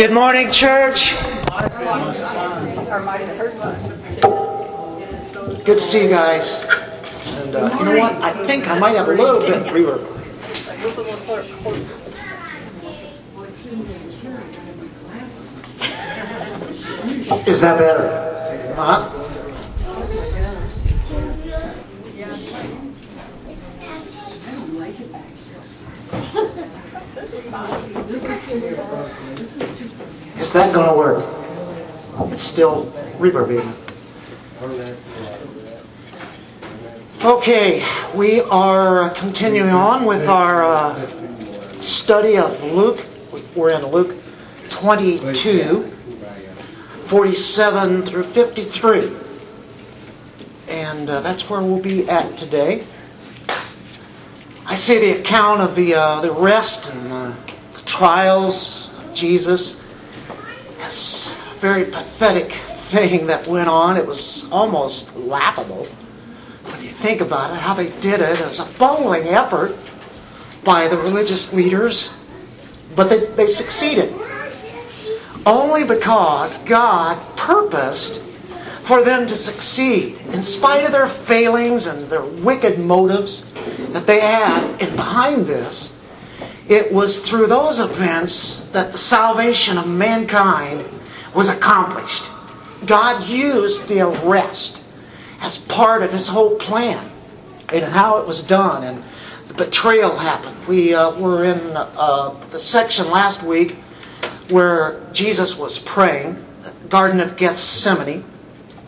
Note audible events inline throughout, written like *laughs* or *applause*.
Good morning, church. Good to see you guys. And uh, you know what? I think I might have a little bit of reverb. Is that better? Huh? *laughs* Is that going to work? It's still reverberating. Okay, we are continuing on with our uh, study of Luke. We're in Luke 22, 47 through 53. And uh, that's where we'll be at today. I see the account of the, uh, the rest and the trials of Jesus. Very pathetic thing that went on. It was almost laughable when you think about it, how they did it. Was a bungling effort by the religious leaders, but they, they succeeded. Only because God purposed for them to succeed, in spite of their failings and their wicked motives that they had And behind this. It was through those events that the salvation of mankind was accomplished. God used the arrest as part of his whole plan and how it was done and the betrayal happened. We uh, were in uh, the section last week where Jesus was praying, the Garden of Gethsemane,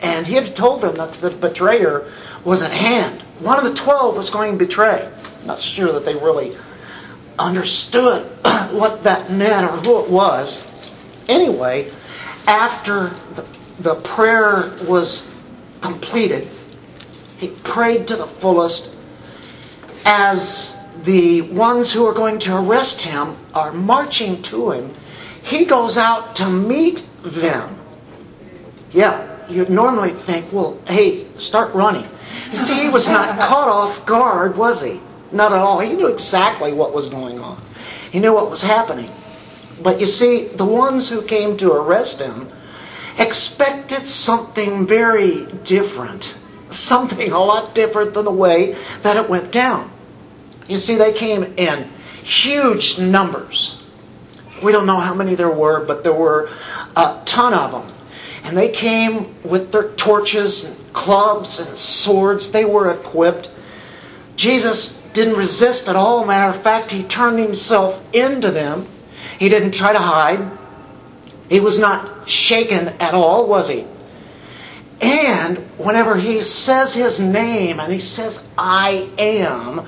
and he had told them that the betrayer was at hand. One of the twelve was going to betray. I'm not sure that they really understood *clears throat* what that meant or who it was. Anyway, after the, the prayer was completed, he prayed to the fullest as the ones who are going to arrest him are marching to him. He goes out to meet them. Yeah, you'd normally think, well, hey, start running. You see, he was not *laughs* caught off guard, was he? Not at all. He knew exactly what was going on. He knew what was happening. But you see, the ones who came to arrest him expected something very different. Something a lot different than the way that it went down. You see, they came in huge numbers. We don't know how many there were, but there were a ton of them. And they came with their torches and clubs and swords. They were equipped. Jesus didn't resist at all. Matter of fact, he turned himself into them. He didn't try to hide. He was not shaken at all, was he? And whenever he says his name and he says, I am,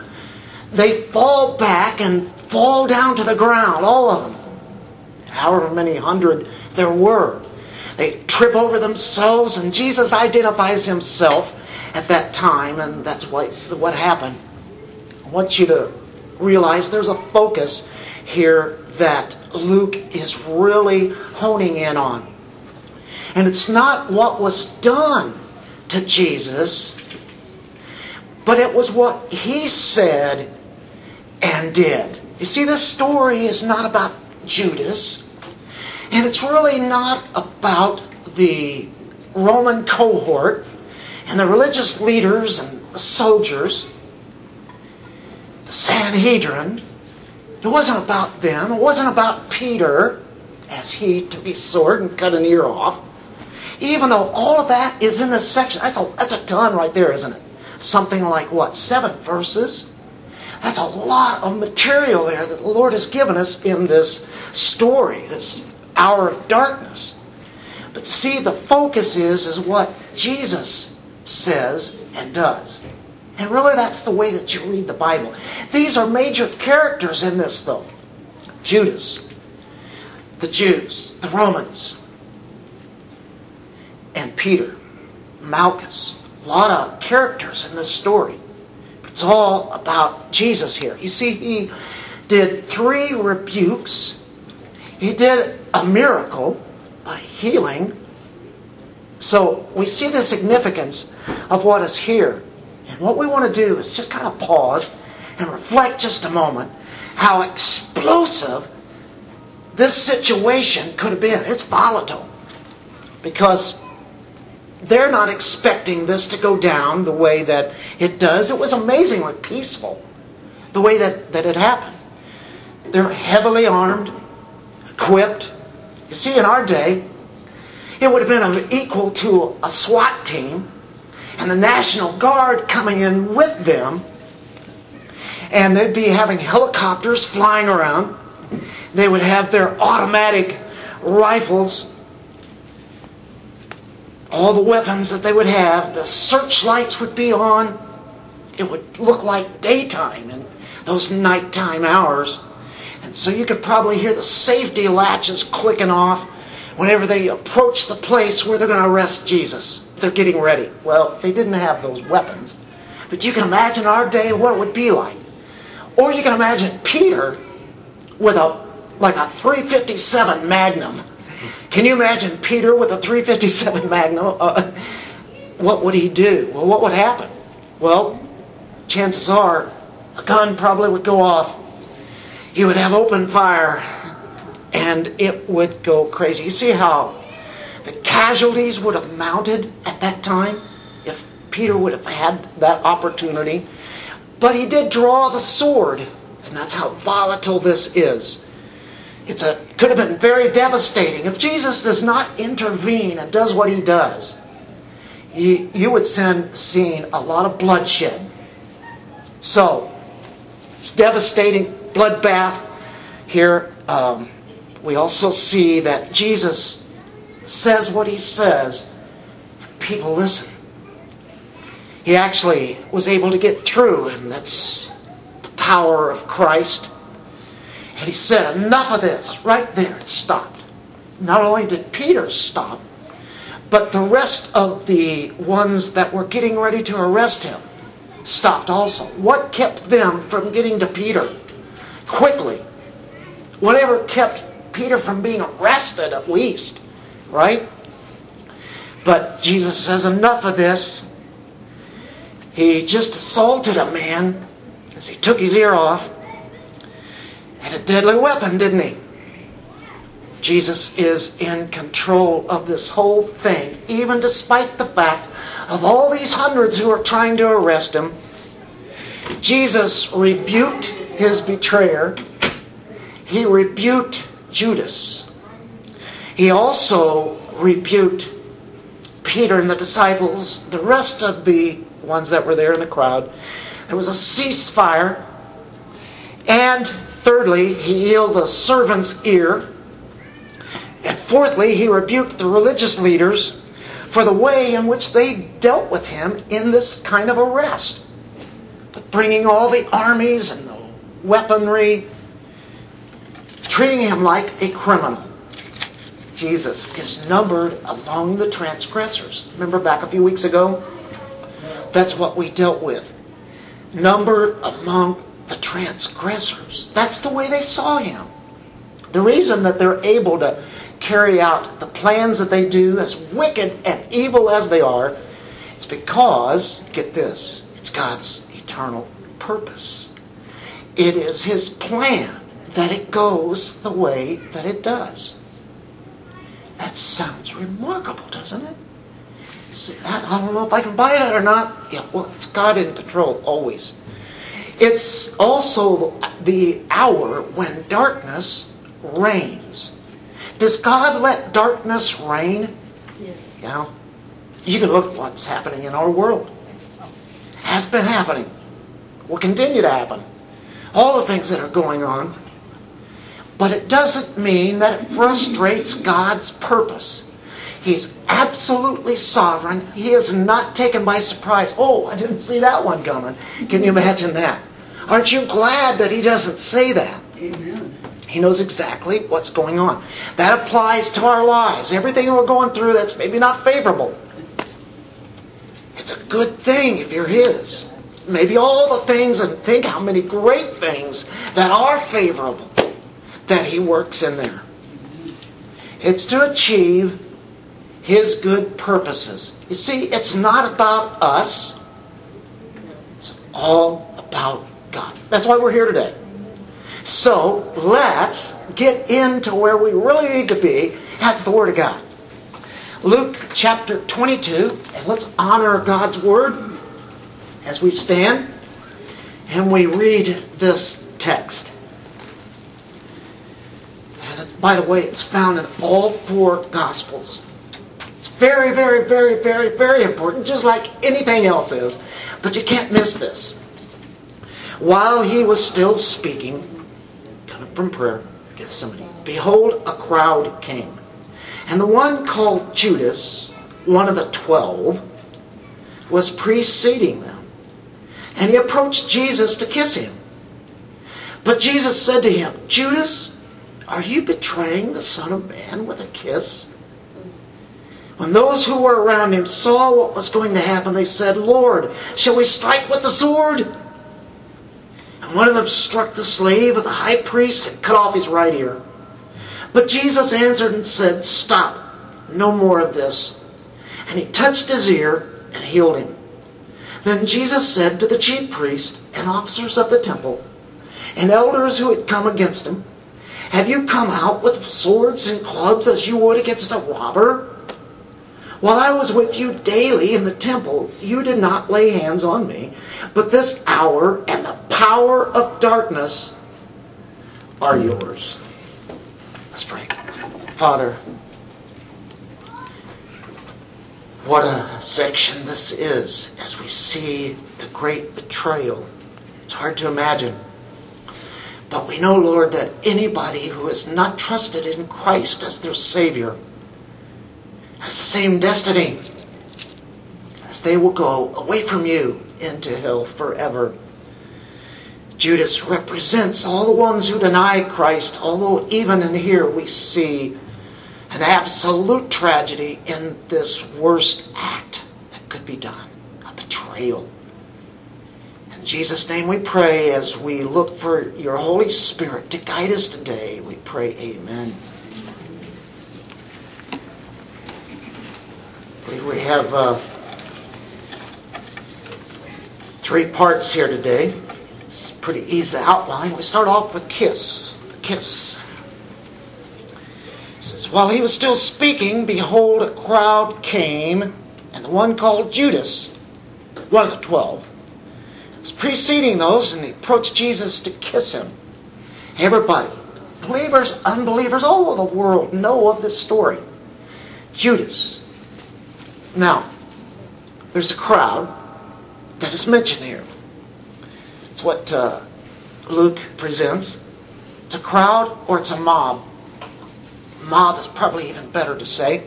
they fall back and fall down to the ground, all of them. However many hundred there were. They trip over themselves, and Jesus identifies himself at that time, and that's what, what happened. Want you to realize there's a focus here that Luke is really honing in on. And it's not what was done to Jesus, but it was what he said and did. You see, this story is not about Judas, and it's really not about the Roman cohort and the religious leaders and the soldiers, the Sanhedrin. It wasn't about them. It wasn't about Peter as he took his sword and cut an ear off. Even though all of that is in this section, that's a, that's a ton right there, isn't it? Something like what, seven verses? That's a lot of material there that the Lord has given us in this story, this hour of darkness. But see, the focus is is what Jesus says and does. And really that's the way that you read the Bible. These are major characters in this though. Judas, the Jews, the Romans, and Peter, Malchus. A lot of characters in this story. It's all about Jesus here. You see, he did three rebukes. He did a miracle, a healing. So we see the significance of what is here. And what we want to do is just kind of pause and reflect just a moment how explosive this situation could have been. It's volatile because they're not expecting this to go down the way that it does. It was amazingly peaceful the way that, that it happened. They're heavily armed, equipped. You see, in our day, it would have been equal to a SWAT team and the National Guard coming in with them. And they'd be having helicopters flying around. They would have their automatic rifles, all the weapons that they would have. The searchlights would be on. It would look like daytime in those nighttime hours. And so you could probably hear the safety latches clicking off whenever they approach the place where they're going to arrest Jesus. They're getting ready. Well, they didn't have those weapons. But you can imagine our day what it would be like. Or you can imagine Peter with a like a 357 Magnum. Can you imagine Peter with a 357 *laughs* Magnum? Uh, what would he do? Well, what would happen? Well, chances are a gun probably would go off. He would have open fire and it would go crazy. You see how the casualties would have mounted at that time if Peter would have had that opportunity. But he did draw the sword, and that's how volatile this is. It's a could have been very devastating. If Jesus does not intervene and does what he does, you, you would send seen a lot of bloodshed. So it's devastating bloodbath here. Um, we also see that Jesus says what he says, people listen. He actually was able to get through, and that's the power of Christ. And he said, Enough of this. Right there, it stopped. Not only did Peter stop, but the rest of the ones that were getting ready to arrest him stopped also. What kept them from getting to Peter quickly? Whatever kept Peter from being arrested, at least, right? But Jesus says, Enough of this. He just assaulted a man as he took his ear off. Had a deadly weapon, didn't he? Jesus is in control of this whole thing, even despite the fact of all these hundreds who are trying to arrest him. Jesus rebuked his betrayer. He rebuked Judas. He also rebuked Peter and the disciples, the rest of the ones that were there in the crowd. There was a ceasefire. And thirdly, he healed a servant's ear. And fourthly, he rebuked the religious leaders for the way in which they dealt with him in this kind of arrest. With bringing all the armies and the weaponry, treating him like a criminal. Jesus is numbered among the transgressors. Remember back a few weeks ago? That's what we dealt with. Numbered among the transgressors. That's the way they saw him. The reason that they're able to carry out the plans that they do, as wicked and evil as they are, it's because, get this, it's God's eternal purpose. It is His plan that it goes the way that it does. That sounds remarkable, doesn't it? See that? I don't know if I can buy that or not. Yeah, well, it's God in control always. It's also the hour when darkness reigns. Does God let darkness reign? Yes. Yeah. You can look at what's happening in our world. Has been happening. Will continue to happen. All the things that are going on. But it doesn't mean that it frustrates God's purpose. He's absolutely sovereign. He is not taken by surprise. Oh, I didn't see that one coming. Can you imagine that? Aren't you glad that he doesn't say that? Amen. He knows exactly what's going on. That applies to our lives. Everything we're going through that's maybe not favorable. It's a good thing if you're His. Maybe all the things, and think how many great things that are favorable that He works in there. It's to achieve His good purposes. You see, it's not about us, it's all about God. That's why we're here today. So let's get into where we really need to be, that's the Word of God. Luke chapter 22, and let's honor God's Word as we stand and we read this text. By the way, it's found in all four Gospels. It's very, very, very, very, very important, just like anything else is. But you can't miss this. While he was still speaking, coming from prayer, Gethsemane, behold, a crowd came. And the one called Judas, one of the twelve, was preceding them. And he approached Jesus to kiss him. But Jesus said to him, Judas, are you betraying the Son of Man with a kiss? When those who were around him saw what was going to happen, they said, Lord, shall we strike with the sword? And one of them struck the slave of the high priest and cut off his right ear. But Jesus answered and said, Stop, no more of this. And he touched his ear and healed him. Then Jesus said to the chief priests and officers of the temple and elders who had come against him, Have you come out with swords and clubs as you would against a robber? While I was with you daily in the temple, you did not lay hands on me. But this hour and the power of darkness are yours. Let's pray. Father, what a section this is as we see the great betrayal. It's hard to imagine. But we know, Lord, that anybody who has not trusted in Christ as their Savior has the same destiny as they will go away from you into hell forever. Judas represents all the ones who deny Christ, although even in here we see an absolute tragedy in this worst act that could be done a betrayal. In Jesus' name we pray as we look for your Holy Spirit to guide us today. We pray, Amen. I believe we have uh, three parts here today. It's pretty easy to outline. We start off with kiss. The kiss. It says, While he was still speaking, behold, a crowd came, and the one called Judas, one of the twelve, preceding those, and he approached Jesus to kiss him. Everybody, believers, unbelievers, all over the world know of this story. Judas. Now, there's a crowd that is mentioned here. It's what uh, Luke presents. It's a crowd or it's a mob. Mob is probably even better to say.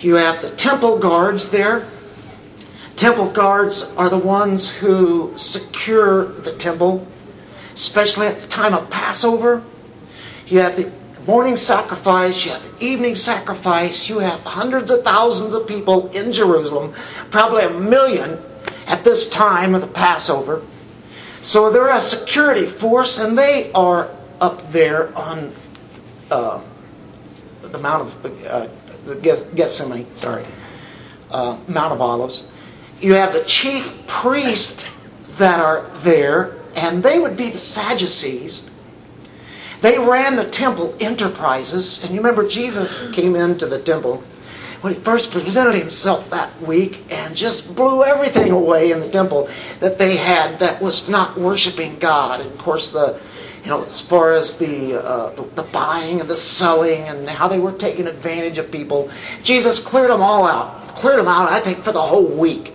You have the temple guards there. Temple guards are the ones who secure the temple, especially at the time of Passover. You have the morning sacrifice, you have the evening sacrifice, you have hundreds of thousands of people in Jerusalem, probably a million at this time of the Passover. So they're a security force, and they are up there on uh, the Mount of uh, the Gethsemane, sorry, uh, Mount of Olives. You have the chief priests that are there, and they would be the Sadducees. They ran the temple enterprises, and you remember Jesus came into the temple when he first presented himself that week and just blew everything away in the temple that they had that was not worshiping God. And of course, the you know, as far as the, uh, the, the buying and the selling and how they were taking advantage of people, Jesus cleared them all out. Cleared them out, I think, for the whole week.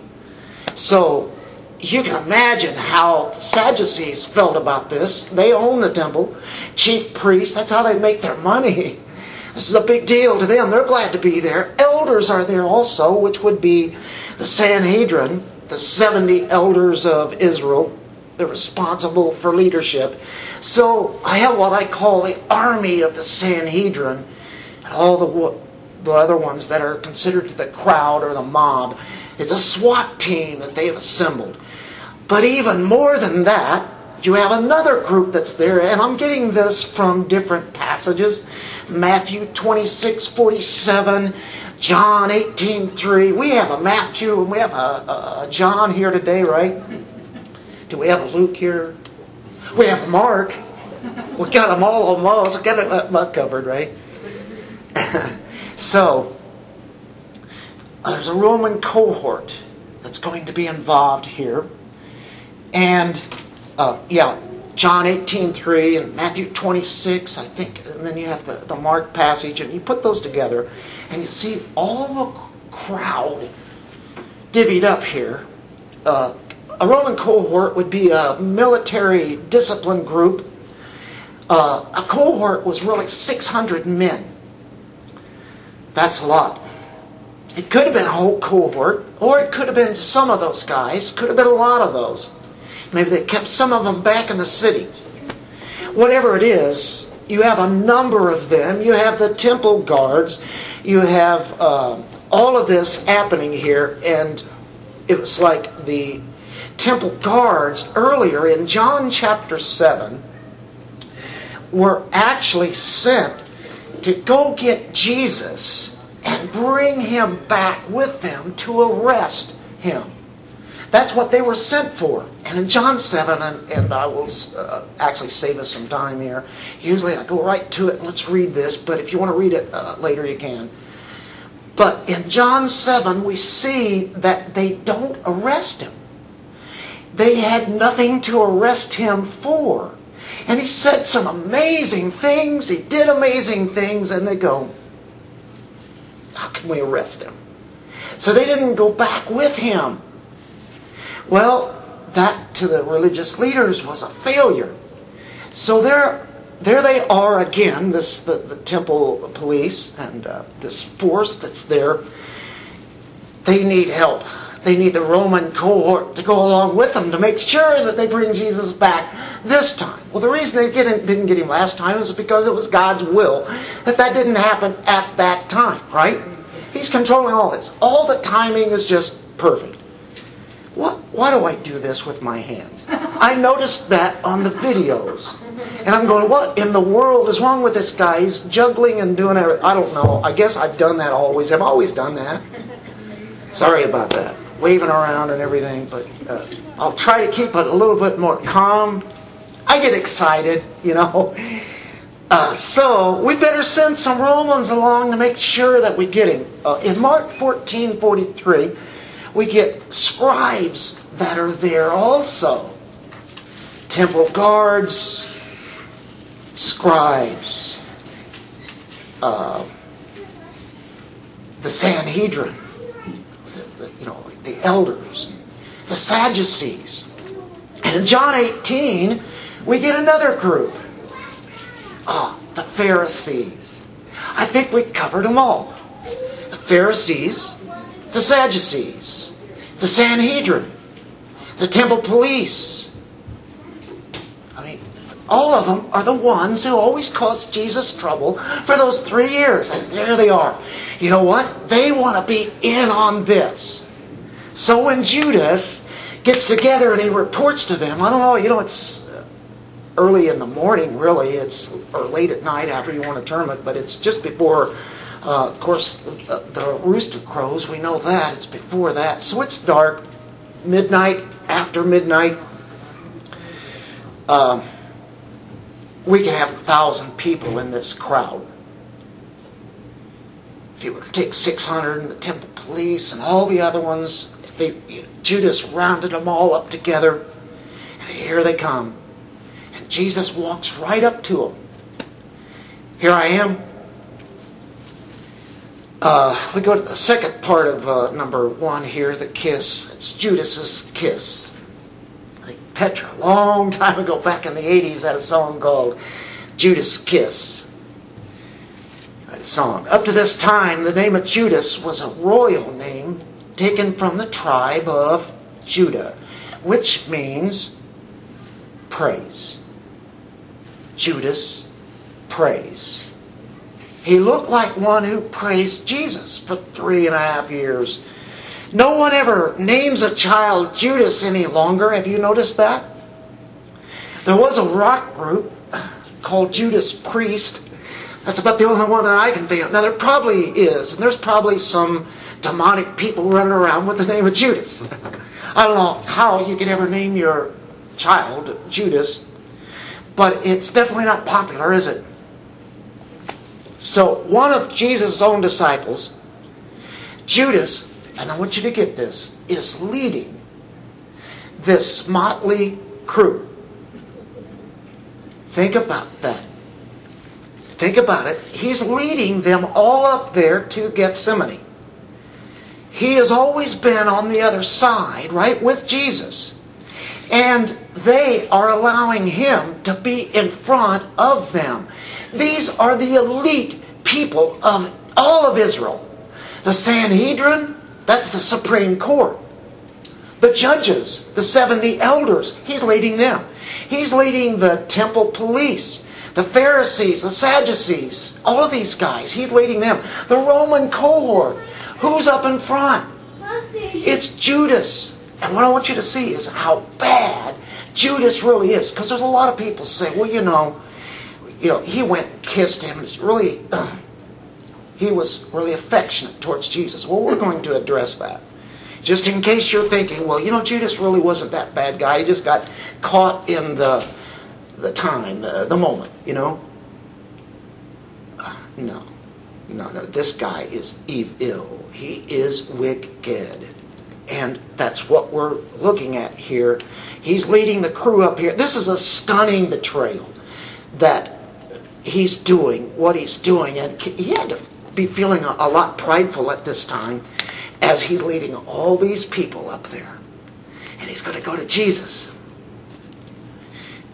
So you can imagine how the Sadducees felt about this. They own the temple, chief priests. That's how they make their money. *laughs* This is a big deal to them. They're glad to be there. Elders are there also, which would be the Sanhedrin, the 70 elders of Israel. They're responsible for leadership. So I have what I call the army of the Sanhedrin, and all the, the other ones that are considered the crowd or the mob. It's a SWAT team that they have assembled. But even more than that, you have another group that's there, and I'm getting this from different passages. Matthew 26, 47, John 18, 3. We have a Matthew and we have a, a John here today, right? Do we have a Luke here? We have Mark. We got them all almost. We got them covered, right? *laughs* so, there's a Roman cohort that's going to be involved here. And, uh, yeah, John 18.3 and Matthew 26, I think, and then you have the, the Mark passage, and you put those together, and you see all the crowd divvied up here. Uh, a Roman cohort would be a military discipline group. Uh, a cohort was really 600 men. That's a lot. It could have been a whole cohort, or it could have been some of those guys, could have been a lot of those. Maybe they kept some of them back in the city. Whatever it is, you have a number of them. You have the temple guards. You have uh, all of this happening here, and it was like the temple guards earlier in John chapter 7 were actually sent to go get Jesus and bring him back with them to arrest him. That's what they were sent for. And in John 7, and, and I will uh, actually save us some time here. Usually I go right to it. Let's read this, but if you want to read it uh, later, you can. But in John 7, we see that they don't arrest him. They had nothing to arrest him for. And he said some amazing things. He did amazing things, and they go, How can we arrest him? So they didn't go back with him. Well, that to the religious leaders was a failure. So there, there they are again, this the, the temple police and uh, this force that's there. They need help. They need the Roman cohort to go along with them to make sure that they bring Jesus back this time. Well, the reason they didn't get him last time is because it was God's will that that didn't happen at that time, right? He's controlling all this. All the timing is just perfect. What, why do I do this with my hands? I noticed that on the videos. And I'm going, what in the world is wrong with this guy? He's juggling and doing everything. I don't know. I guess I've done that always. I've always done that. Sorry about that. Waving around and everything, but uh, I'll try to keep it a little bit more calm. I get excited, you know. *laughs* Uh, so we better send some Romans along to make sure that we get him. Uh, in Mark 14 43, we get scribes that are there also. Temple guards, scribes, uh, the Sanhedrin, you know, the elders, the Sadducees. And in John 18, we get another group. Ah, the Pharisees. I think we covered them all. The Pharisees, the Sadducees, the Sanhedrin, the temple police. I mean, all of them are the ones who always caused Jesus trouble for those three years. And there they are. You know what? They want to be in on this. So when Judas gets together and he reports to them, I don't know, you know, it's early in the morning, really. It's or late at night after you want to term it, but it's just before uh, of course, the, the, rooster crows, we know that. It's before that. So it's dark, midnight, after midnight. Uh, we can have a thousand people in this crowd. If you were to take 600 and the temple police and all the other ones, they, Judas rounded them all up together, and here they come. And Jesus walks right up to them. Here I am. Uh, we go to the second part of uh, number one here, the kiss. It's Judas's kiss. Petra, a long *laughs* time ago, back in the 80s, had a song called Judas Kiss. A song. Up to this time, the name of Judas was a royal name taken from the tribe of Judah, which means praise. Judas, praise. He looked like one who praised Jesus for three and a half years. No one ever names a child Judas any longer. Have you noticed that? There was a rock group called Judas Priest. That's about the only one that I can think of. Now, there probably is, and there's probably some demonic people running around with the name of Judas. *laughs* I don't know how you could ever name your child Judas, but it's definitely not popular, is it? So, one of Jesus' own disciples, Judas, and I want you to get this, is leading this motley crew. Think about that. Think about it. He's leading them all up there to Gethsemane. He has always been on the other side, right, with Jesus. And they are allowing him to be in front of them. These are the elite people of all of Israel. The Sanhedrin, that's the Supreme Court. The judges, the 70 elders, he's leading them. He's leading the temple police, the Pharisees, the Sadducees, all of these guys. He's leading them. The Roman cohort. Who's up in front? It's Judas. And what I want you to see is how bad Judas really is. Because there's a lot of people say, well, you know, you know, he went and kissed him. Really, uh, *clears throat* he was really affectionate towards Jesus. Well, we're going to address that. Just in case you're thinking, well, you know, Judas really wasn't that bad guy. He just got caught in the the time, the, the moment, you know. Uh, no, no, no. This guy is evil. He is wicked. And that's what we're looking at here. He's leading the crew up here. This is a stunning betrayal that he's doing what he's doing. And he had to be feeling a, a lot prideful at this time as he's leading all these people up there. And he's going to go to Jesus.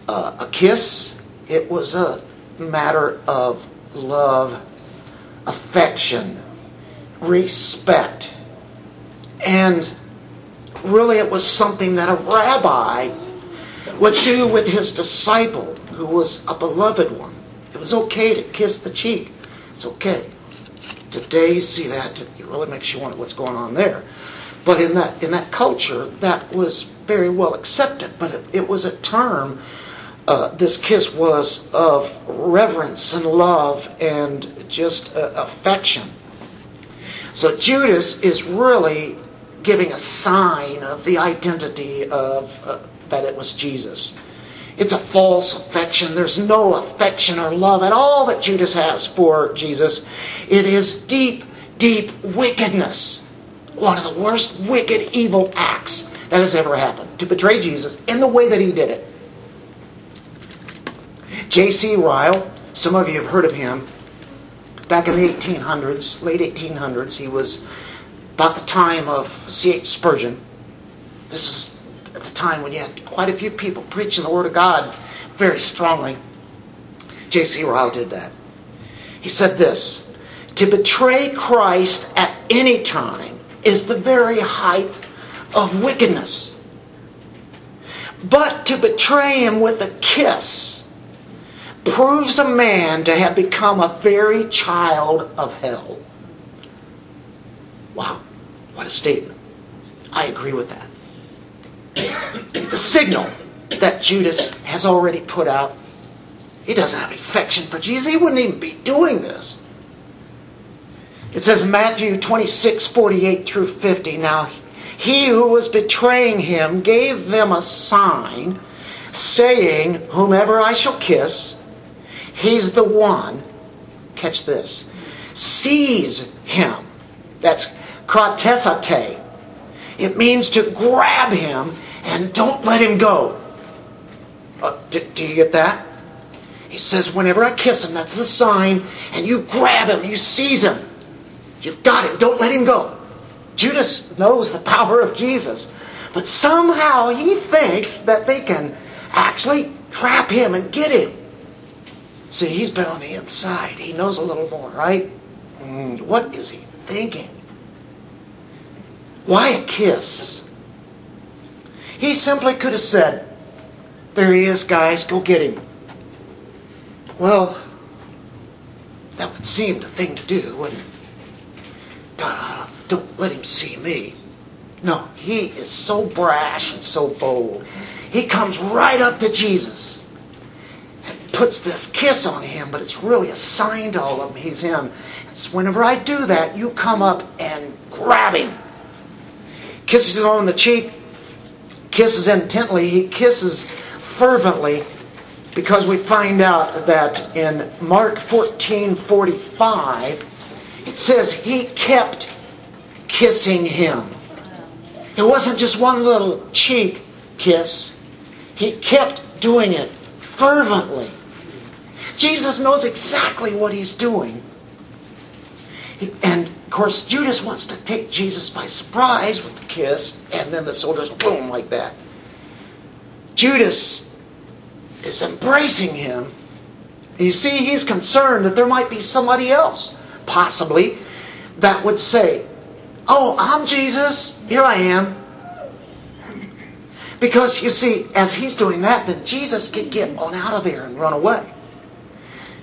Uh, a kiss, it was a matter of love, affection, respect. And really, it was something that a rabbi would do with his disciple, who was a beloved one. It was okay to kiss the cheek. It's okay. Today, you see that, it really makes you wonder what's going on there. But in that in that culture, that was very well accepted. But it, it was a term. Uh, this kiss was of reverence and love and just uh, affection. So Judas is really giving a sign of the identity of uh, that it was Jesus. It's a false affection. There's no affection or love at all that Judas has for Jesus. It is deep, deep wickedness. One of the worst wicked, evil acts that has ever happened to betray Jesus in the way that he did it. J.C. Ryle, some of you have heard of him. Back in the 1800s, late 1800s, he was about the time of C.H. Spurgeon. This is at the time when you had quite a few people preaching the Word of God very strongly. J.C. Ryle did that. He said this To betray Christ at any time is the very height of wickedness. But to betray him with a kiss proves a man to have become a very child of hell. Wow, what a statement. I agree with that. It's a signal that Judas has already put out. He doesn't have affection for Jesus. He wouldn't even be doing this. It says Matthew 26, 48 through 50, Now he who was betraying him gave them a sign, saying, Whomever I shall kiss, he's the one. Catch this. Seize him. That's kratesate. It means to grab him and don't let him go. Uh, do, do you get that? He says, whenever I kiss him, that's the sign, and you grab him, you seize him. You've got him, don't let him go. Judas knows the power of Jesus, but somehow he thinks that they can actually trap him and get him. See, he's been on the inside. He knows a little more, right? Mm, what is he thinking? Why a kiss? He simply could have said, There he is, guys, go get him. Well, that would seem the thing to do, wouldn't it? God, don't let him see me. No, he is so brash and so bold. He comes right up to Jesus puts this kiss on him, but it's really a sign to all of them he's him. It's whenever I do that, you come up and grab him. Kisses him on the cheek, kisses intently, he kisses fervently, because we find out that in Mark 14 45, it says he kept kissing him. It wasn't just one little cheek kiss, he kept doing it fervently. Jesus knows exactly what he's doing. And of course, Judas wants to take Jesus by surprise with the kiss, and then the soldiers, boom, like that. Judas is embracing him. You see, he's concerned that there might be somebody else, possibly, that would say, Oh, I'm Jesus. Here I am. Because you see, as he's doing that, then Jesus could get on out of there and run away.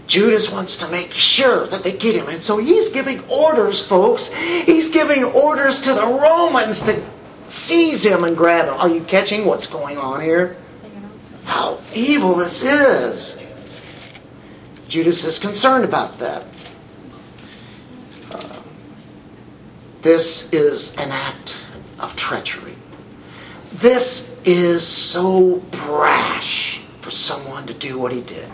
Judas wants to make sure that they get him. And so he's giving orders, folks. He's giving orders to the Romans to seize him and grab him. Are you catching what's going on here? How evil this is. Judas is concerned about that. Uh, this is an act of treachery. This is so brash for someone to do what he did.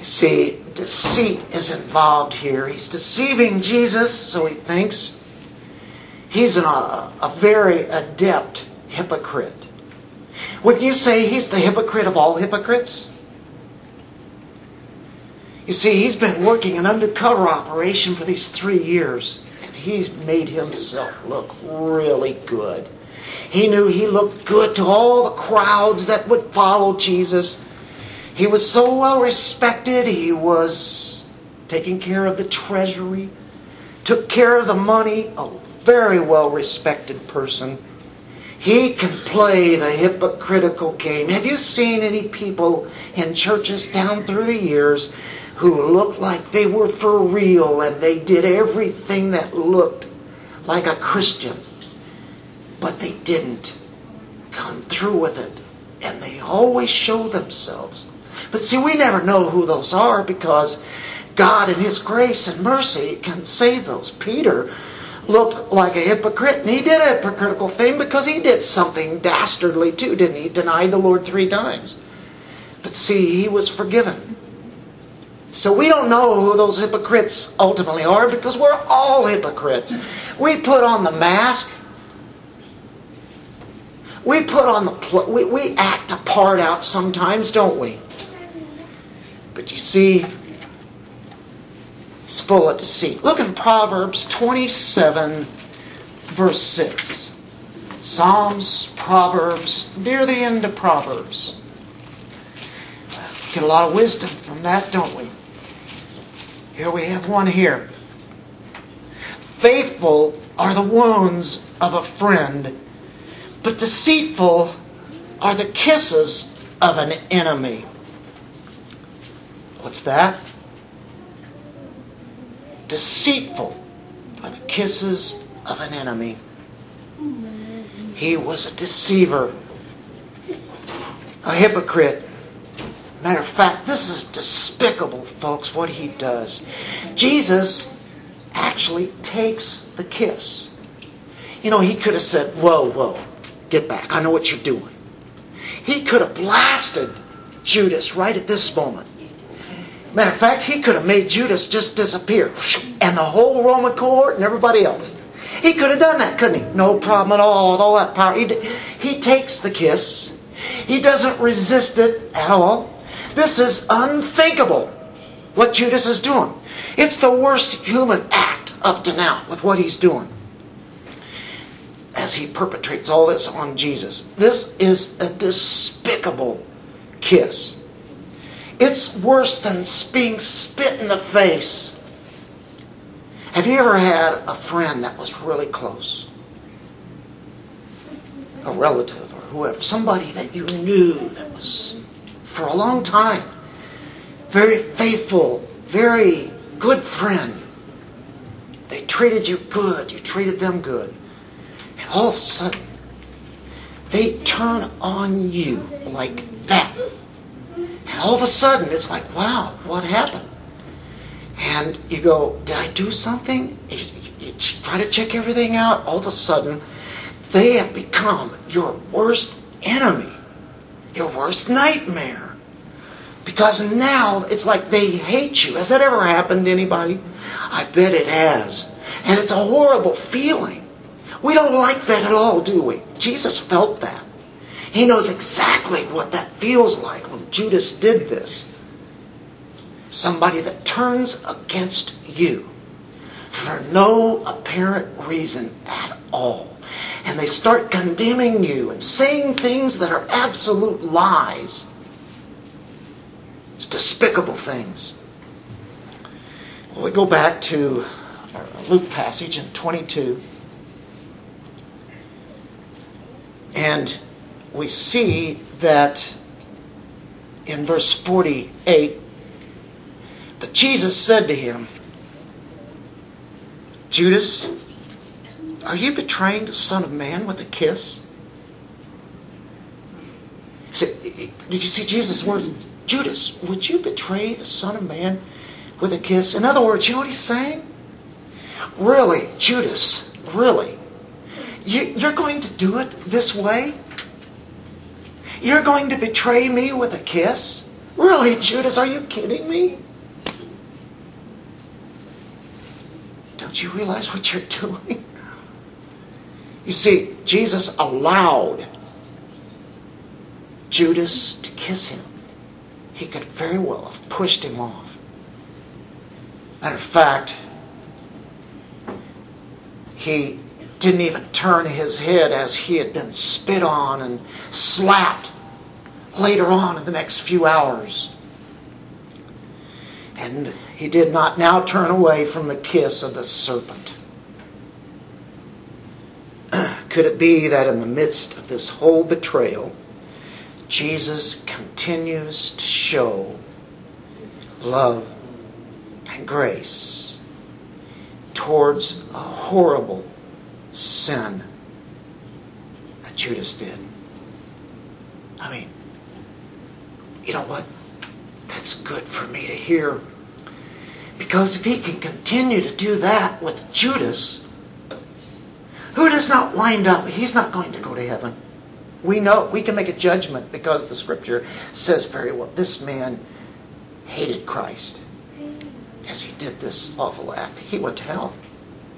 You see, deceit is involved here. He's deceiving Jesus, so he thinks. He's an, a, a very adept hypocrite. Would you say he's the hypocrite of all hypocrites? You see, he's been working an undercover operation for these three years, and he's made himself look really good. He knew he looked good to all the crowds that would follow Jesus. He was so well respected. He was taking care of the treasury, took care of the money, a very well respected person. He can play the hypocritical game. Have you seen any people in churches down through the years who looked like they were for real and they did everything that looked like a Christian? But they didn't come through with it. And they always show themselves. But see, we never know who those are because God in His grace and mercy can save those. Peter looked like a hypocrite, and he did a hypocritical thing because he did something dastardly too, didn't he? Denied the Lord three times. But see, he was forgiven. So we don't know who those hypocrites ultimately are because we're all hypocrites. We put on the mask we put on the pl- we, we act a part out sometimes, don't we? But you see, it's full of deceit. Look in Proverbs 27, verse 6. Psalms, Proverbs, near the end of Proverbs. Get a lot of wisdom from that, don't we? Here we have one here. Faithful are the wounds of a friend but deceitful are the kisses of an enemy. What's that? Deceitful are the kisses of an enemy. He was a deceiver, a hypocrite. Matter of fact, this is despicable, folks, what he does. Jesus actually takes the kiss. You know, he could have said, Whoa, whoa, Get back. I know what you're doing. He could have blasted Judas right at this moment. Matter of fact, he could have made Judas just disappear. And the whole Roman cohort and everybody else. He could have done that, couldn't he? No problem at all with all that power. He, he takes the kiss. He doesn't resist it at all. This is unthinkable what Judas is doing. It's the worst human act up to now with what he's doing as he perpetrates all this on Jesus. This is a despicable kiss. It's worse than being spit in the face. Have you ever had a friend that was really close? A relative or whoever, somebody that you knew that was for a long time, very faithful, very good friend. They treated you good, you treated them good And all of a sudden, they turn on you like that. And all of a sudden, it's like, wow, what happened? And you go, did I do something? You, you try to check everything out. All of a sudden, they have become your worst enemy, your worst nightmare. Because now it's like they hate you. Has that ever happened to anybody? I bet it has. And it's a horrible feeling. We don't like that at all, do we? Jesus felt that. He knows exactly what that feels like when Judas did this. Somebody that turns against you for no apparent reason at all. And they start condemning you and saying things that are absolute lies. It's despicable things. Well, we go back to our Luke passage in 22. And we see that in verse 48, but Jesus said to him, Judas, are you betraying the Son of Man with a kiss? Did you see Jesus' words? Judas, would you betray the Son of Man with a kiss? In other words, you know what he's saying? Really, Judas, really? You're going to do it this way? You're going to betray me with a kiss? Really, Judas, are you kidding me? Don't you realize what you're doing? You see, Jesus allowed Judas to kiss him. He could very well have pushed him off. Matter of fact, he didn't even turn his head as he had been spit on and slapped later on in the next few hours. And he did not now turn away from the kiss of the serpent. *clears throat* Could it be that in the midst of this whole betrayal, Jesus continues to show love and grace towards a horrible sin that Judas did? I mean, you know what? That's good for me to hear. Because if he can continue to do that with Judas, who does not wind up, he's not going to go to heaven. We know, we can make a judgment because the scripture says very well, this man hated Christ as he did this awful act. He went to hell.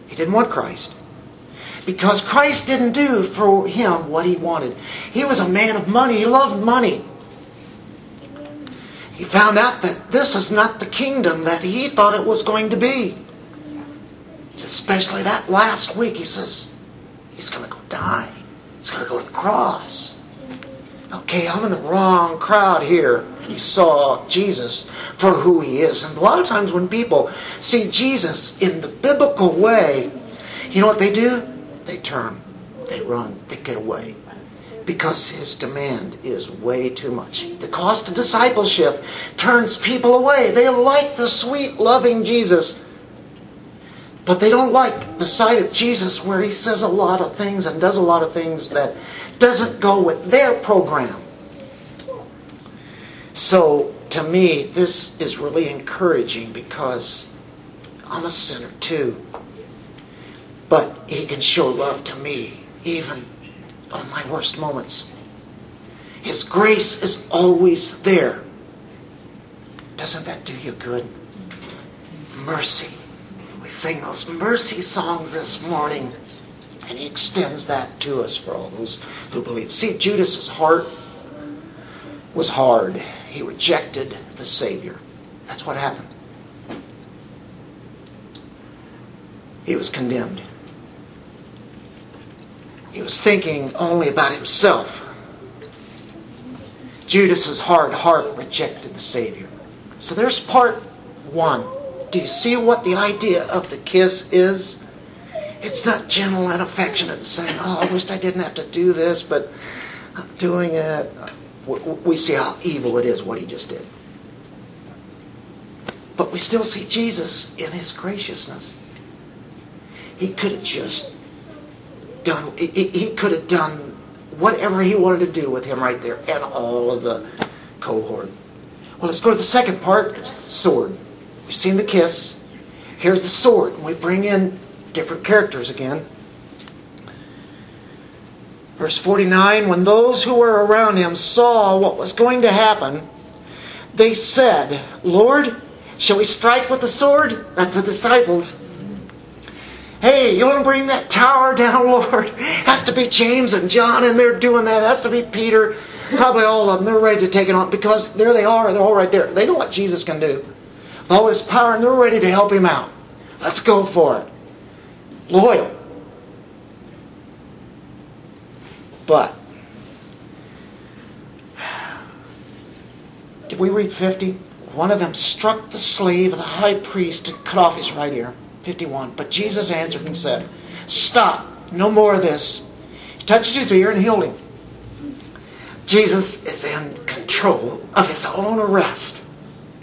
He didn't want Christ. Because Christ didn't do for him what he wanted. He was a man of money. He loved money. He found out that this is not the kingdom that he thought it was going to be. Especially that last week, he says, he's going to go die. He's going to go to the cross. Okay, I'm in the wrong crowd here. He saw Jesus for who he is. And a lot of times when people see Jesus in the biblical way, you know what they do? They turn, they run, they get away because his demand is way too much. The cost of discipleship turns people away. They like the sweet, loving Jesus, but they don't like the sight of Jesus where he says a lot of things and does a lot of things that doesn't go with their program. So, to me, this is really encouraging because I'm a sinner too. But he can show love to me even on my worst moments. His grace is always there. Doesn't that do you good? Mercy. We sing those mercy songs this morning, and he extends that to us for all those who believe. See, Judas's heart was hard. He rejected the Savior. That's what happened. He was condemned. He was thinking only about himself. Judas's hard heart rejected the Savior. So there's part one. Do you see what the idea of the kiss is? It's not gentle and affectionate and saying, Oh, I wish I didn't have to do this, but I'm doing it. We see how evil it is what he just did. But we still see Jesus in his graciousness. He could have just done, he could have done whatever he wanted to do with him right there and all of the cohort. Well, let's go to the second part. It's the sword. We've seen the kiss. Here's the sword. And we bring in different characters again. Verse 49 When those who were around him saw what was going to happen, they said, Lord, shall we strike with the sword? That's the disciples. Hey, you want to bring that tower down, *laughs* Lord? Has to be James and John, and they're doing that. Has to be Peter. Probably all of them. They're ready to take it on because there they are. They're all right there. They know what Jesus can do. All his power, and they're ready to help him out. Let's go for it. Loyal. But, did we read 50? One of them struck the slave of the high priest and cut off his right ear. 51. But Jesus answered and said, Stop, no more of this. He touched his ear and healed him. Jesus is in control of his own arrest.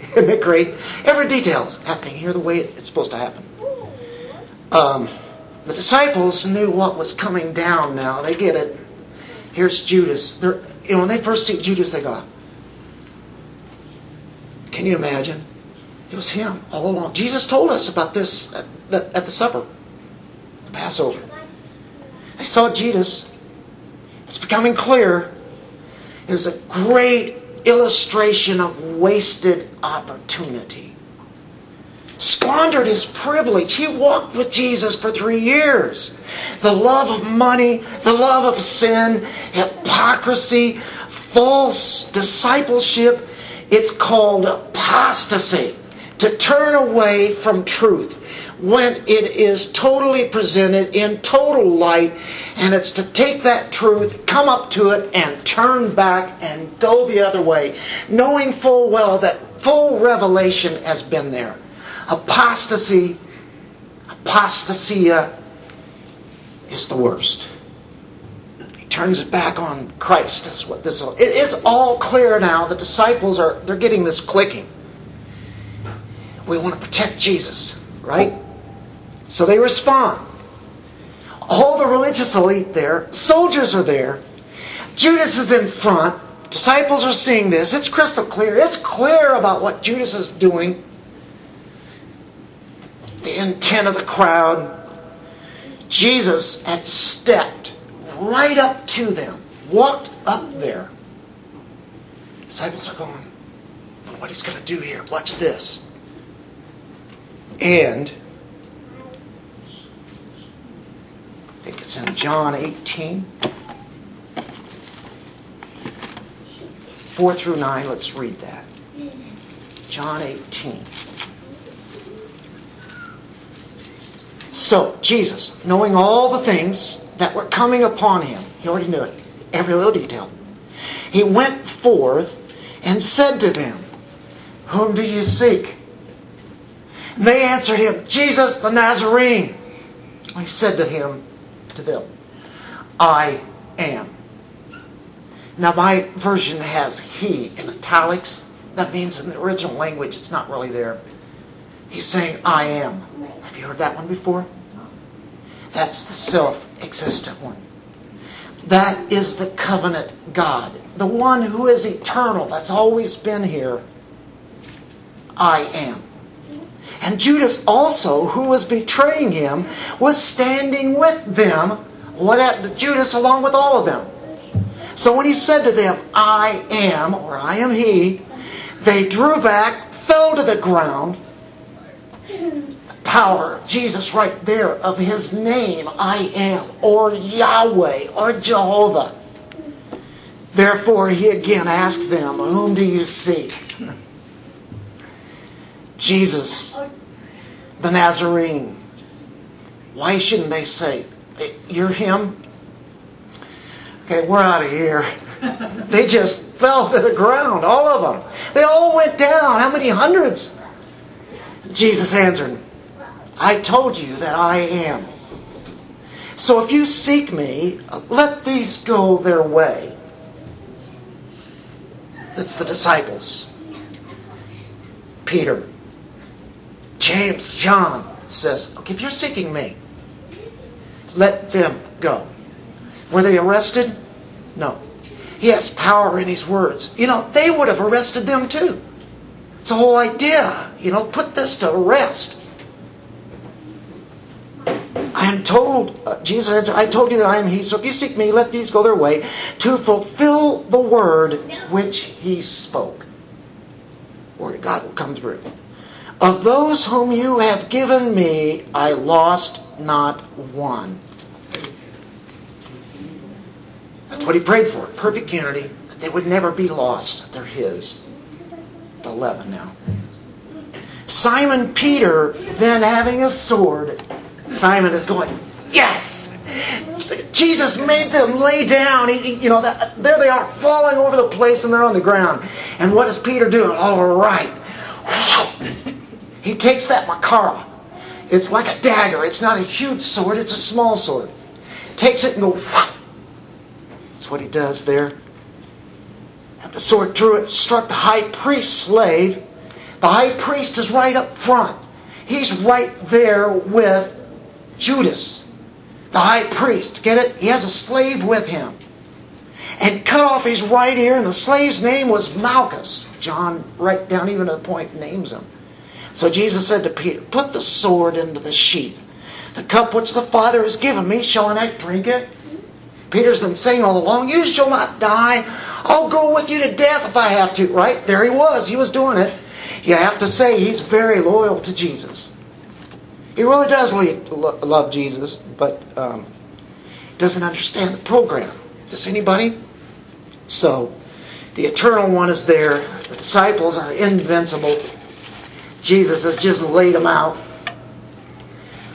*laughs* Isn't it great? Every detail is happening here the way it's supposed to happen. Um, the disciples knew what was coming down now. They get it. Here's Judas. They're, you know, when they first see Judas, they go, Can you imagine? It was him all along. Jesus told us about this at the, at the supper, the Passover. They saw Jesus. It's becoming clear. It was a great illustration of wasted opportunity. Squandered his privilege. He walked with Jesus for three years. The love of money, the love of sin, hypocrisy, false discipleship. It's called apostasy to turn away from truth when it is totally presented in total light, and it's to take that truth, come up to it, and turn back and go the other way, knowing full well that full revelation has been there. Apostasy, apostasia is the worst. He turns it back on Christ. That's what this. Is. It's all clear now. The disciples are they're getting this clicking. We want to protect Jesus, right? So they respond. All the religious elite there, soldiers are there. Judas is in front. Disciples are seeing this. It's crystal clear. It's clear about what Judas is doing. The intent of the crowd. Jesus had stepped right up to them, walked up there. Disciples are going, what he's going to do here. Watch this. And I think it's in John 18. 4 through 9, let's read that. John 18. So, Jesus, knowing all the things that were coming upon him, he already knew it, every little detail. He went forth and said to them, Whom do you seek? They answered him, Jesus the Nazarene. He said to him, to them, I am. Now my version has he in italics. That means in the original language it's not really there. He's saying, I am. Have you heard that one before? That's the self existent one. That is the covenant God, the one who is eternal, that's always been here. I am. And Judas also, who was betraying him, was standing with them. Judas along with all of them? So when he said to them, I am, or I am he, they drew back, fell to the ground. The power of Jesus right there, of his name, I am, or Yahweh, or Jehovah. Therefore, he again asked them, Whom do you seek? Jesus, the Nazarene. Why shouldn't they say, You're him? Okay, we're out of here. *laughs* they just fell to the ground, all of them. They all went down. How many hundreds? Jesus answered, I told you that I am. So if you seek me, let these go their way. That's the disciples. Peter, James, John says, okay, if you're seeking me, let them go. Were they arrested? No. He has power in his words. You know, they would have arrested them too. It's the whole idea. You know, put this to rest. I am told, uh, Jesus answered, I told you that I am He, so if you seek me, let these go their way to fulfill the word which He spoke. Word of God will come through. Of those whom you have given me, I lost not one. That's what he prayed for. Perfect unity. They would never be lost. They're his. The eleven now. Simon Peter, then having a sword, Simon is going, Yes! Jesus made them lay down. He, you know, that, there they are, falling over the place, and they're on the ground. And what does Peter do? All right. He takes that machaira. It's like a dagger. It's not a huge sword, it's a small sword. Takes it and go. That's what he does there. And the sword through it struck the high priest's slave. The high priest is right up front. He's right there with Judas, the high priest. Get it? He has a slave with him. And cut off his right ear, and the slave's name was Malchus. John, right down even to the point, names him. So Jesus said to Peter, Put the sword into the sheath. The cup which the Father has given me, shall I not drink it? Peter's been saying all along, You shall not die. I'll go with you to death if I have to. Right? There he was. He was doing it. You have to say he's very loyal to Jesus. He really does love Jesus, but um, doesn't understand the program. Does anybody? So, the eternal one is there. The disciples are invincible. Jesus has just laid them out.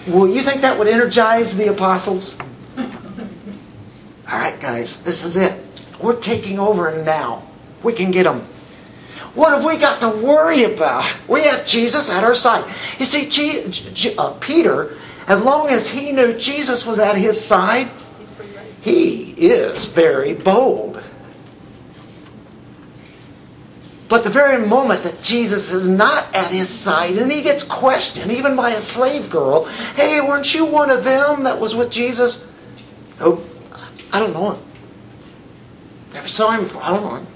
Well, you think that would energize the apostles? All right, guys, this is it. We're taking over now. We can get them. What have we got to worry about? We have Jesus at our side. You see, uh, Peter, as long as he knew Jesus was at his side, he is very bold. But the very moment that Jesus is not at his side and he gets questioned, even by a slave girl, hey, weren't you one of them that was with Jesus? Oh, I don't know him. Never saw him before. I don't know him.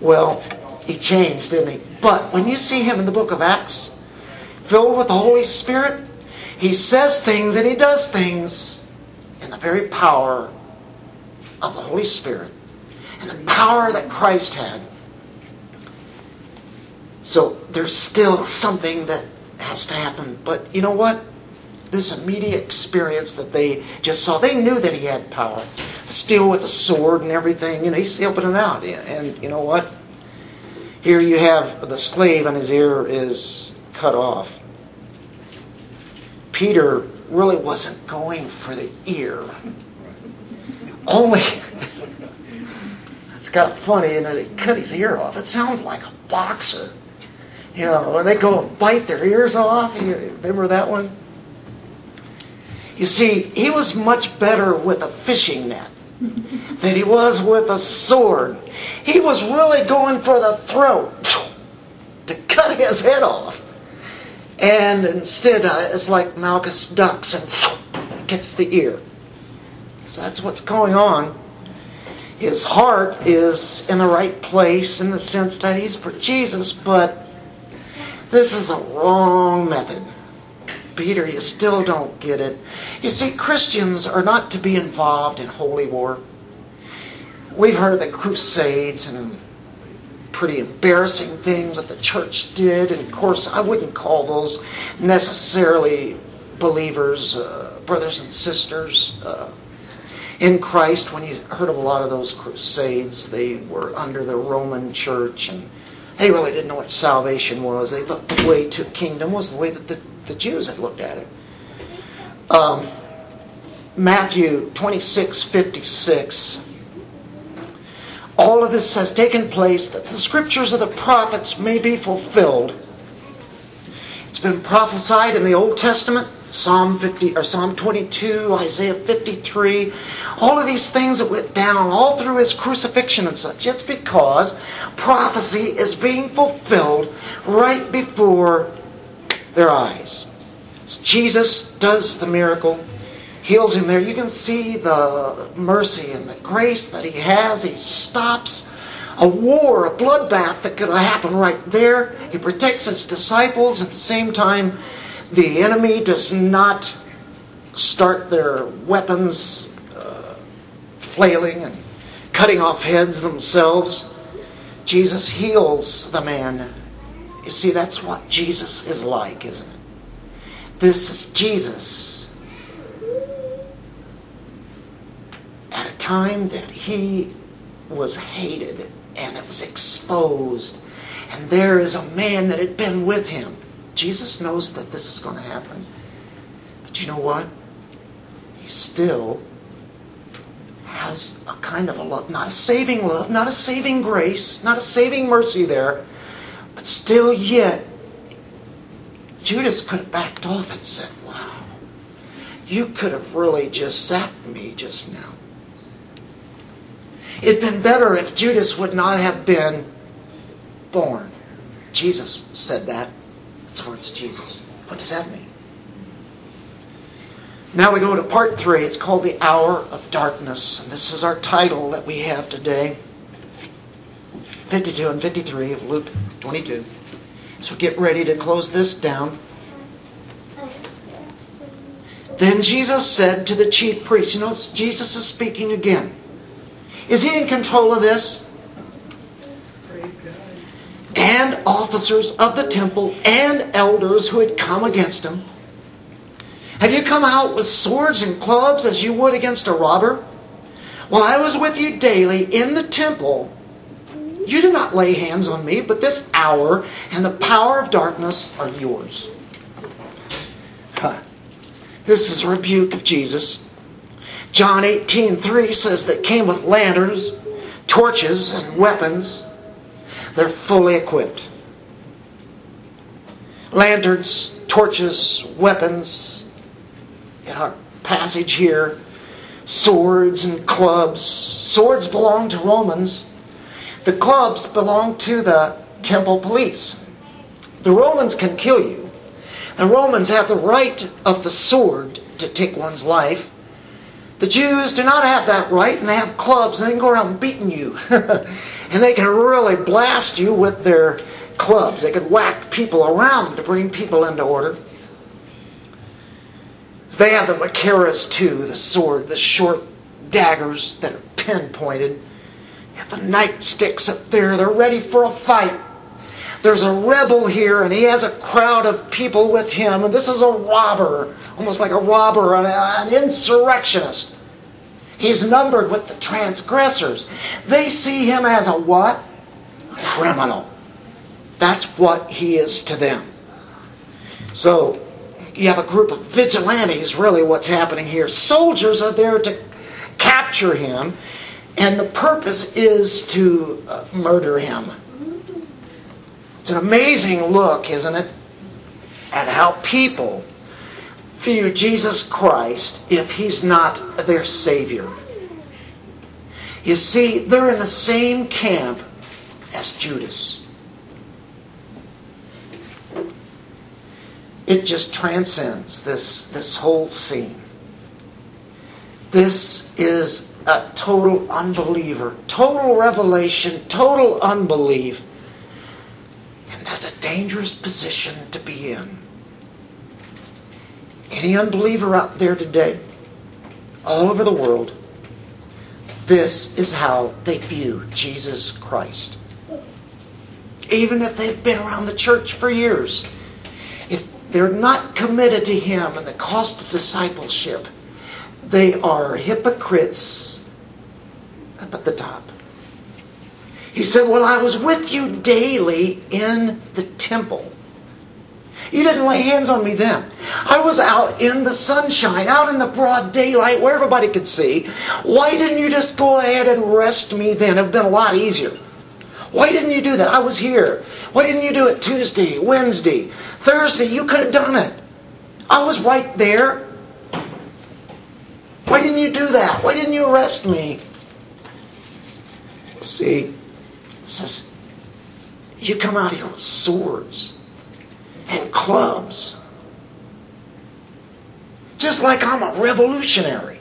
Well, he changed, didn't he? But when you see him in the book of Acts, filled with the Holy Spirit, he says things and he does things in the very power of the Holy Spirit the power that Christ had. So there's still something that has to happen. But you know what? This immediate experience that they just saw, they knew that he had power. Still with the sword and everything, you know, he's helping it out. And you know what? Here you have the slave and his ear is cut off. Peter really wasn't going for the ear. *laughs* Only it's kind of funny, and he cut his ear off. It sounds like a boxer. You know, when they go and bite their ears off. You remember that one? You see, he was much better with a fishing net than he was with a sword. He was really going for the throat to cut his head off. And instead, uh, it's like Malchus ducks and gets the ear. So that's what's going on his heart is in the right place in the sense that he's for Jesus, but this is a wrong method. Peter, you still don't get it. You see, Christians are not to be involved in holy war. We've heard of the Crusades and pretty embarrassing things that the church did, and of course, I wouldn't call those necessarily believers, uh, brothers and sisters. Uh, in Christ, when you heard of a lot of those crusades, they were under the Roman church and they really didn't know what salvation was. They thought the way to kingdom was the way that the, the Jews had looked at it. Um, Matthew 26 56. All of this has taken place that the scriptures of the prophets may be fulfilled. It's been prophesied in the Old Testament, Psalm 50 or Psalm 22, Isaiah 53, all of these things that went down all through his crucifixion and such. It's because prophecy is being fulfilled right before their eyes. So Jesus does the miracle, heals him there. You can see the mercy and the grace that he has. He stops a war, a bloodbath that could have happened right there. He protects his disciples at the same time. The enemy does not start their weapons uh, flailing and cutting off heads themselves. Jesus heals the man. You see, that's what Jesus is like, isn't it? This is Jesus at a time that he was hated and it was exposed. And there is a man that had been with him. Jesus knows that this is going to happen. But you know what? He still has a kind of a love, not a saving love, not a saving grace, not a saving mercy there, but still yet, Judas could have backed off and said, Wow, you could have really just zapped me just now. It'd been better if Judas would not have been born. Jesus said that. It's words of Jesus. What does that mean? Now we go to part three. It's called The Hour of Darkness. And this is our title that we have today 52 and 53 of Luke 22. So get ready to close this down. Then Jesus said to the chief priests, you know, Jesus is speaking again. Is he in control of this? And officers of the temple and elders who had come against him. Have you come out with swords and clubs as you would against a robber? While I was with you daily in the temple, you did not lay hands on me, but this hour and the power of darkness are yours. Huh. This is a rebuke of Jesus. John 18:3 says that came with lanterns, torches, and weapons. They're fully equipped. Lanterns, torches, weapons. In our passage here, swords and clubs. Swords belong to Romans. The clubs belong to the temple police. The Romans can kill you. The Romans have the right of the sword to take one's life. The Jews do not have that right, and they have clubs, and they can go around beating you. *laughs* and they can really blast you with their clubs. They could whack people around to bring people into order. They have the machaira too, the sword, the short daggers that are pinpointed. You have the nightsticks up there, they're ready for a fight. There's a rebel here, and he has a crowd of people with him, and this is a robber, almost like a robber, an insurrectionist. He's numbered with the transgressors. They see him as a what? A criminal. That's what he is to them. So, you have a group of vigilantes, really, what's happening here. Soldiers are there to capture him, and the purpose is to uh, murder him. It's an amazing look, isn't it? At how people view Jesus Christ if he's not their Savior. You see, they're in the same camp as Judas. It just transcends this, this whole scene. This is a total unbeliever, total revelation, total unbelief. And that's a dangerous position to be in. Any unbeliever out there today, all over the world, this is how they view Jesus Christ. Even if they've been around the church for years, if they're not committed to Him and the cost of discipleship, they are hypocrites up at the top. He said, Well, I was with you daily in the temple. You didn't lay hands on me then. I was out in the sunshine, out in the broad daylight where everybody could see. Why didn't you just go ahead and arrest me then? It would have been a lot easier. Why didn't you do that? I was here. Why didn't you do it Tuesday, Wednesday, Thursday? You could have done it. I was right there. Why didn't you do that? Why didn't you arrest me? See, it says, you come out here with swords and clubs. Just like I'm a revolutionary.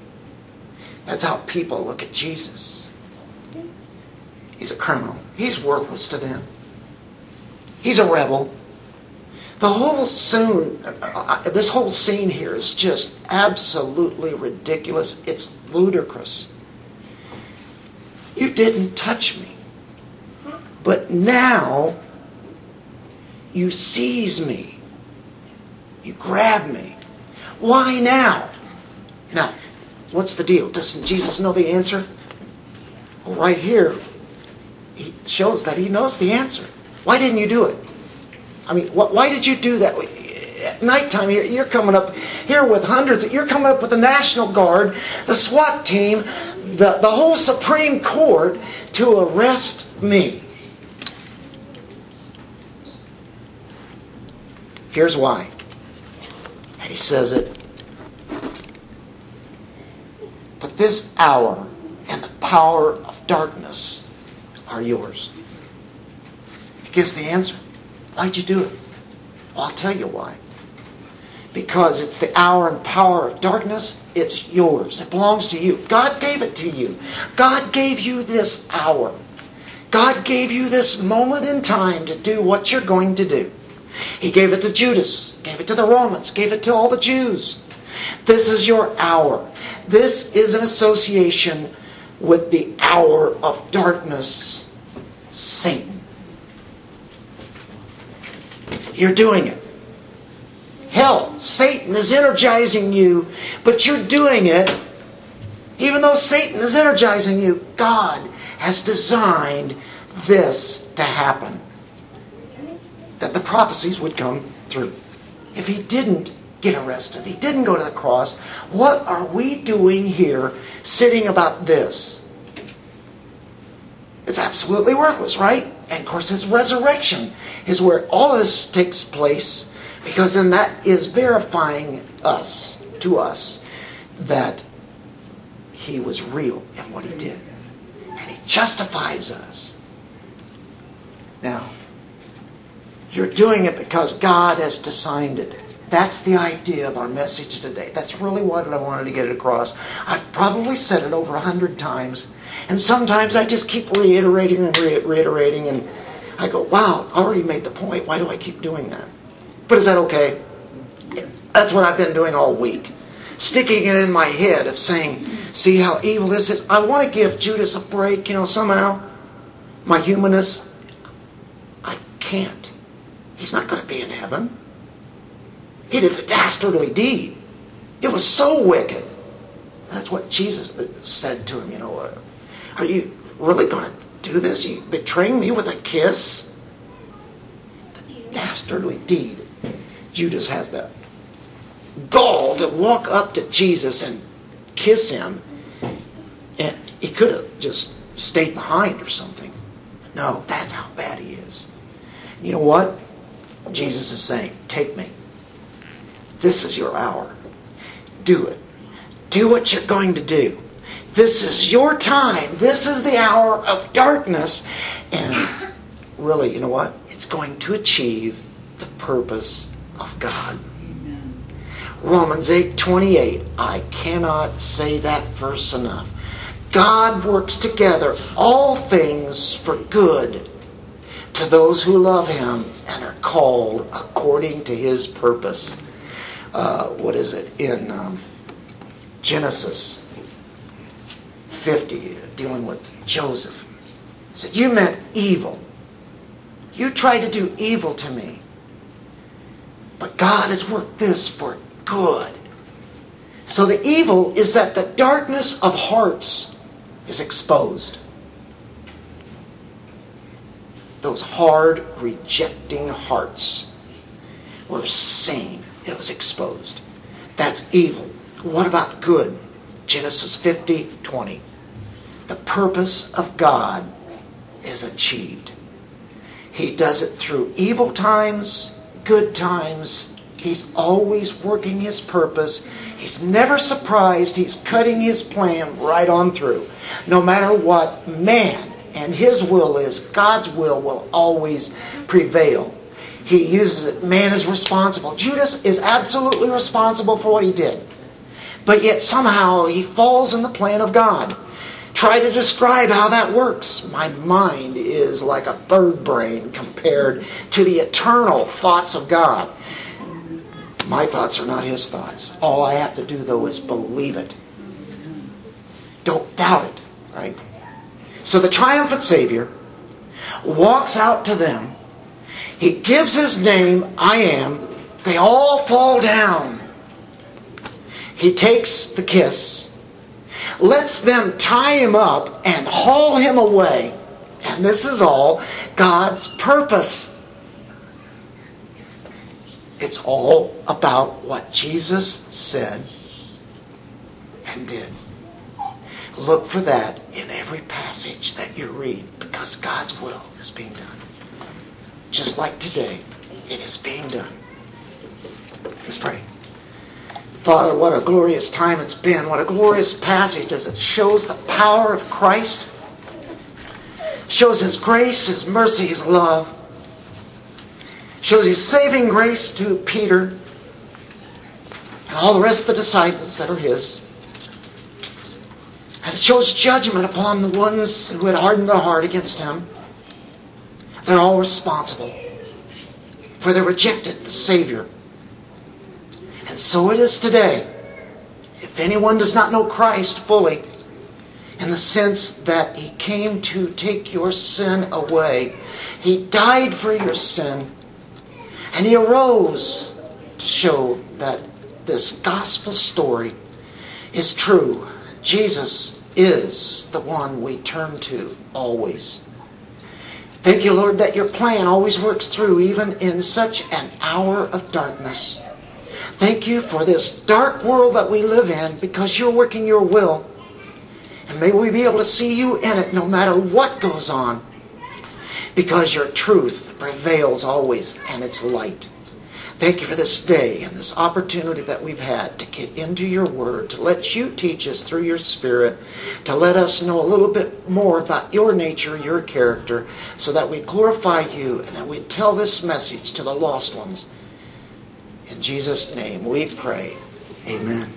That's how people look at Jesus. He's a criminal. He's worthless to them. He's a rebel. The whole scene, uh, this whole scene here is just absolutely ridiculous. It's ludicrous. You didn't touch me. But now you seize me. You grab me. Why now? Now, what's the deal? Doesn't Jesus know the answer? Well, right here, he shows that he knows the answer. Why didn't you do it? I mean, why did you do that? At nighttime, here you're coming up here with hundreds. You're coming up with the National Guard, the SWAT team, the, the whole Supreme Court to arrest me. Here's why. And he says it. But this hour and the power of darkness are yours. He gives the answer. Why'd you do it? Well, I'll tell you why. Because it's the hour and power of darkness, it's yours. It belongs to you. God gave it to you. God gave you this hour. God gave you this moment in time to do what you're going to do. He gave it to Judas, gave it to the Romans, gave it to all the Jews. This is your hour. This is an association with the hour of darkness, Satan. You're doing it. Hell, Satan is energizing you, but you're doing it. Even though Satan is energizing you, God has designed this to happen. That the prophecies would come through. If he didn't get arrested, he didn't go to the cross, what are we doing here sitting about this? It's absolutely worthless, right? And of course, his resurrection is where all of this takes place because then that is verifying us, to us, that he was real in what he did. And he justifies us. Now, you're doing it because God has designed it. That's the idea of our message today. That's really what I wanted to get across. I've probably said it over a hundred times, and sometimes I just keep reiterating and reiterating, and I go, wow, I already made the point. Why do I keep doing that? But is that okay? That's what I've been doing all week. Sticking it in my head of saying, see how evil this is. I want to give Judas a break, you know, somehow. My humanness. I can't. He's not going to be in heaven. He did a dastardly deed. It was so wicked. That's what Jesus said to him, you know. Are you really going to do this? You betraying me with a kiss? The dastardly deed. Judas has the gall to walk up to Jesus and kiss him. And he could have just stayed behind or something. No, that's how bad he is. You know what? Jesus is saying, Take me. This is your hour. Do it. Do what you're going to do. This is your time. This is the hour of darkness. And really, you know what? It's going to achieve the purpose of God. Amen. Romans 8:28. I cannot say that verse enough. God works together all things for good to those who love him and are called according to his purpose. Uh, what is it in um, Genesis 50, dealing with Joseph? He said, "You meant evil. You tried to do evil to me, but God has worked this for good. So the evil is that the darkness of hearts is exposed. Those hard, rejecting hearts were seen. It was exposed. That's evil. What about good? Genesis 50, 20. The purpose of God is achieved. He does it through evil times good times. He's always working his purpose. He's never surprised. He's cutting his plan right on through. No matter what man and his will is, God's will will always prevail. He uses it. Man is responsible. Judas is absolutely responsible for what he did. But yet somehow he falls in the plan of God try to describe how that works. My mind is like a third brain compared to the eternal thoughts of God. My thoughts are not his thoughts. All I have to do, though, is believe it. Don't doubt it, right? So the triumphant Savior walks out to them. He gives his name, I am. They all fall down. He takes the kiss, lets them tie him up and haul him away. And this is all God's purpose. It's all about what Jesus said and did. Look for that in every passage that you read because God's will is being done. Just like today, it is being done. Let's pray. Father, what a glorious time it's been. What a glorious passage as it shows the power of Christ, shows His grace, His mercy, His love, shows His saving grace to Peter and all the rest of the disciples that are His. Shows judgment upon the ones who had hardened their heart against Him. They're all responsible for they rejected the Savior and so it is today. If anyone does not know Christ fully, in the sense that he came to take your sin away, he died for your sin, and he arose to show that this gospel story is true. Jesus is the one we turn to always. Thank you, Lord, that your plan always works through even in such an hour of darkness. Thank you for this dark world that we live in because you're working your will. And may we be able to see you in it no matter what goes on. Because your truth prevails always and it's light. Thank you for this day and this opportunity that we've had to get into your word, to let you teach us through your spirit, to let us know a little bit more about your nature, your character, so that we glorify you and that we tell this message to the lost ones in Jesus' name we pray. Amen.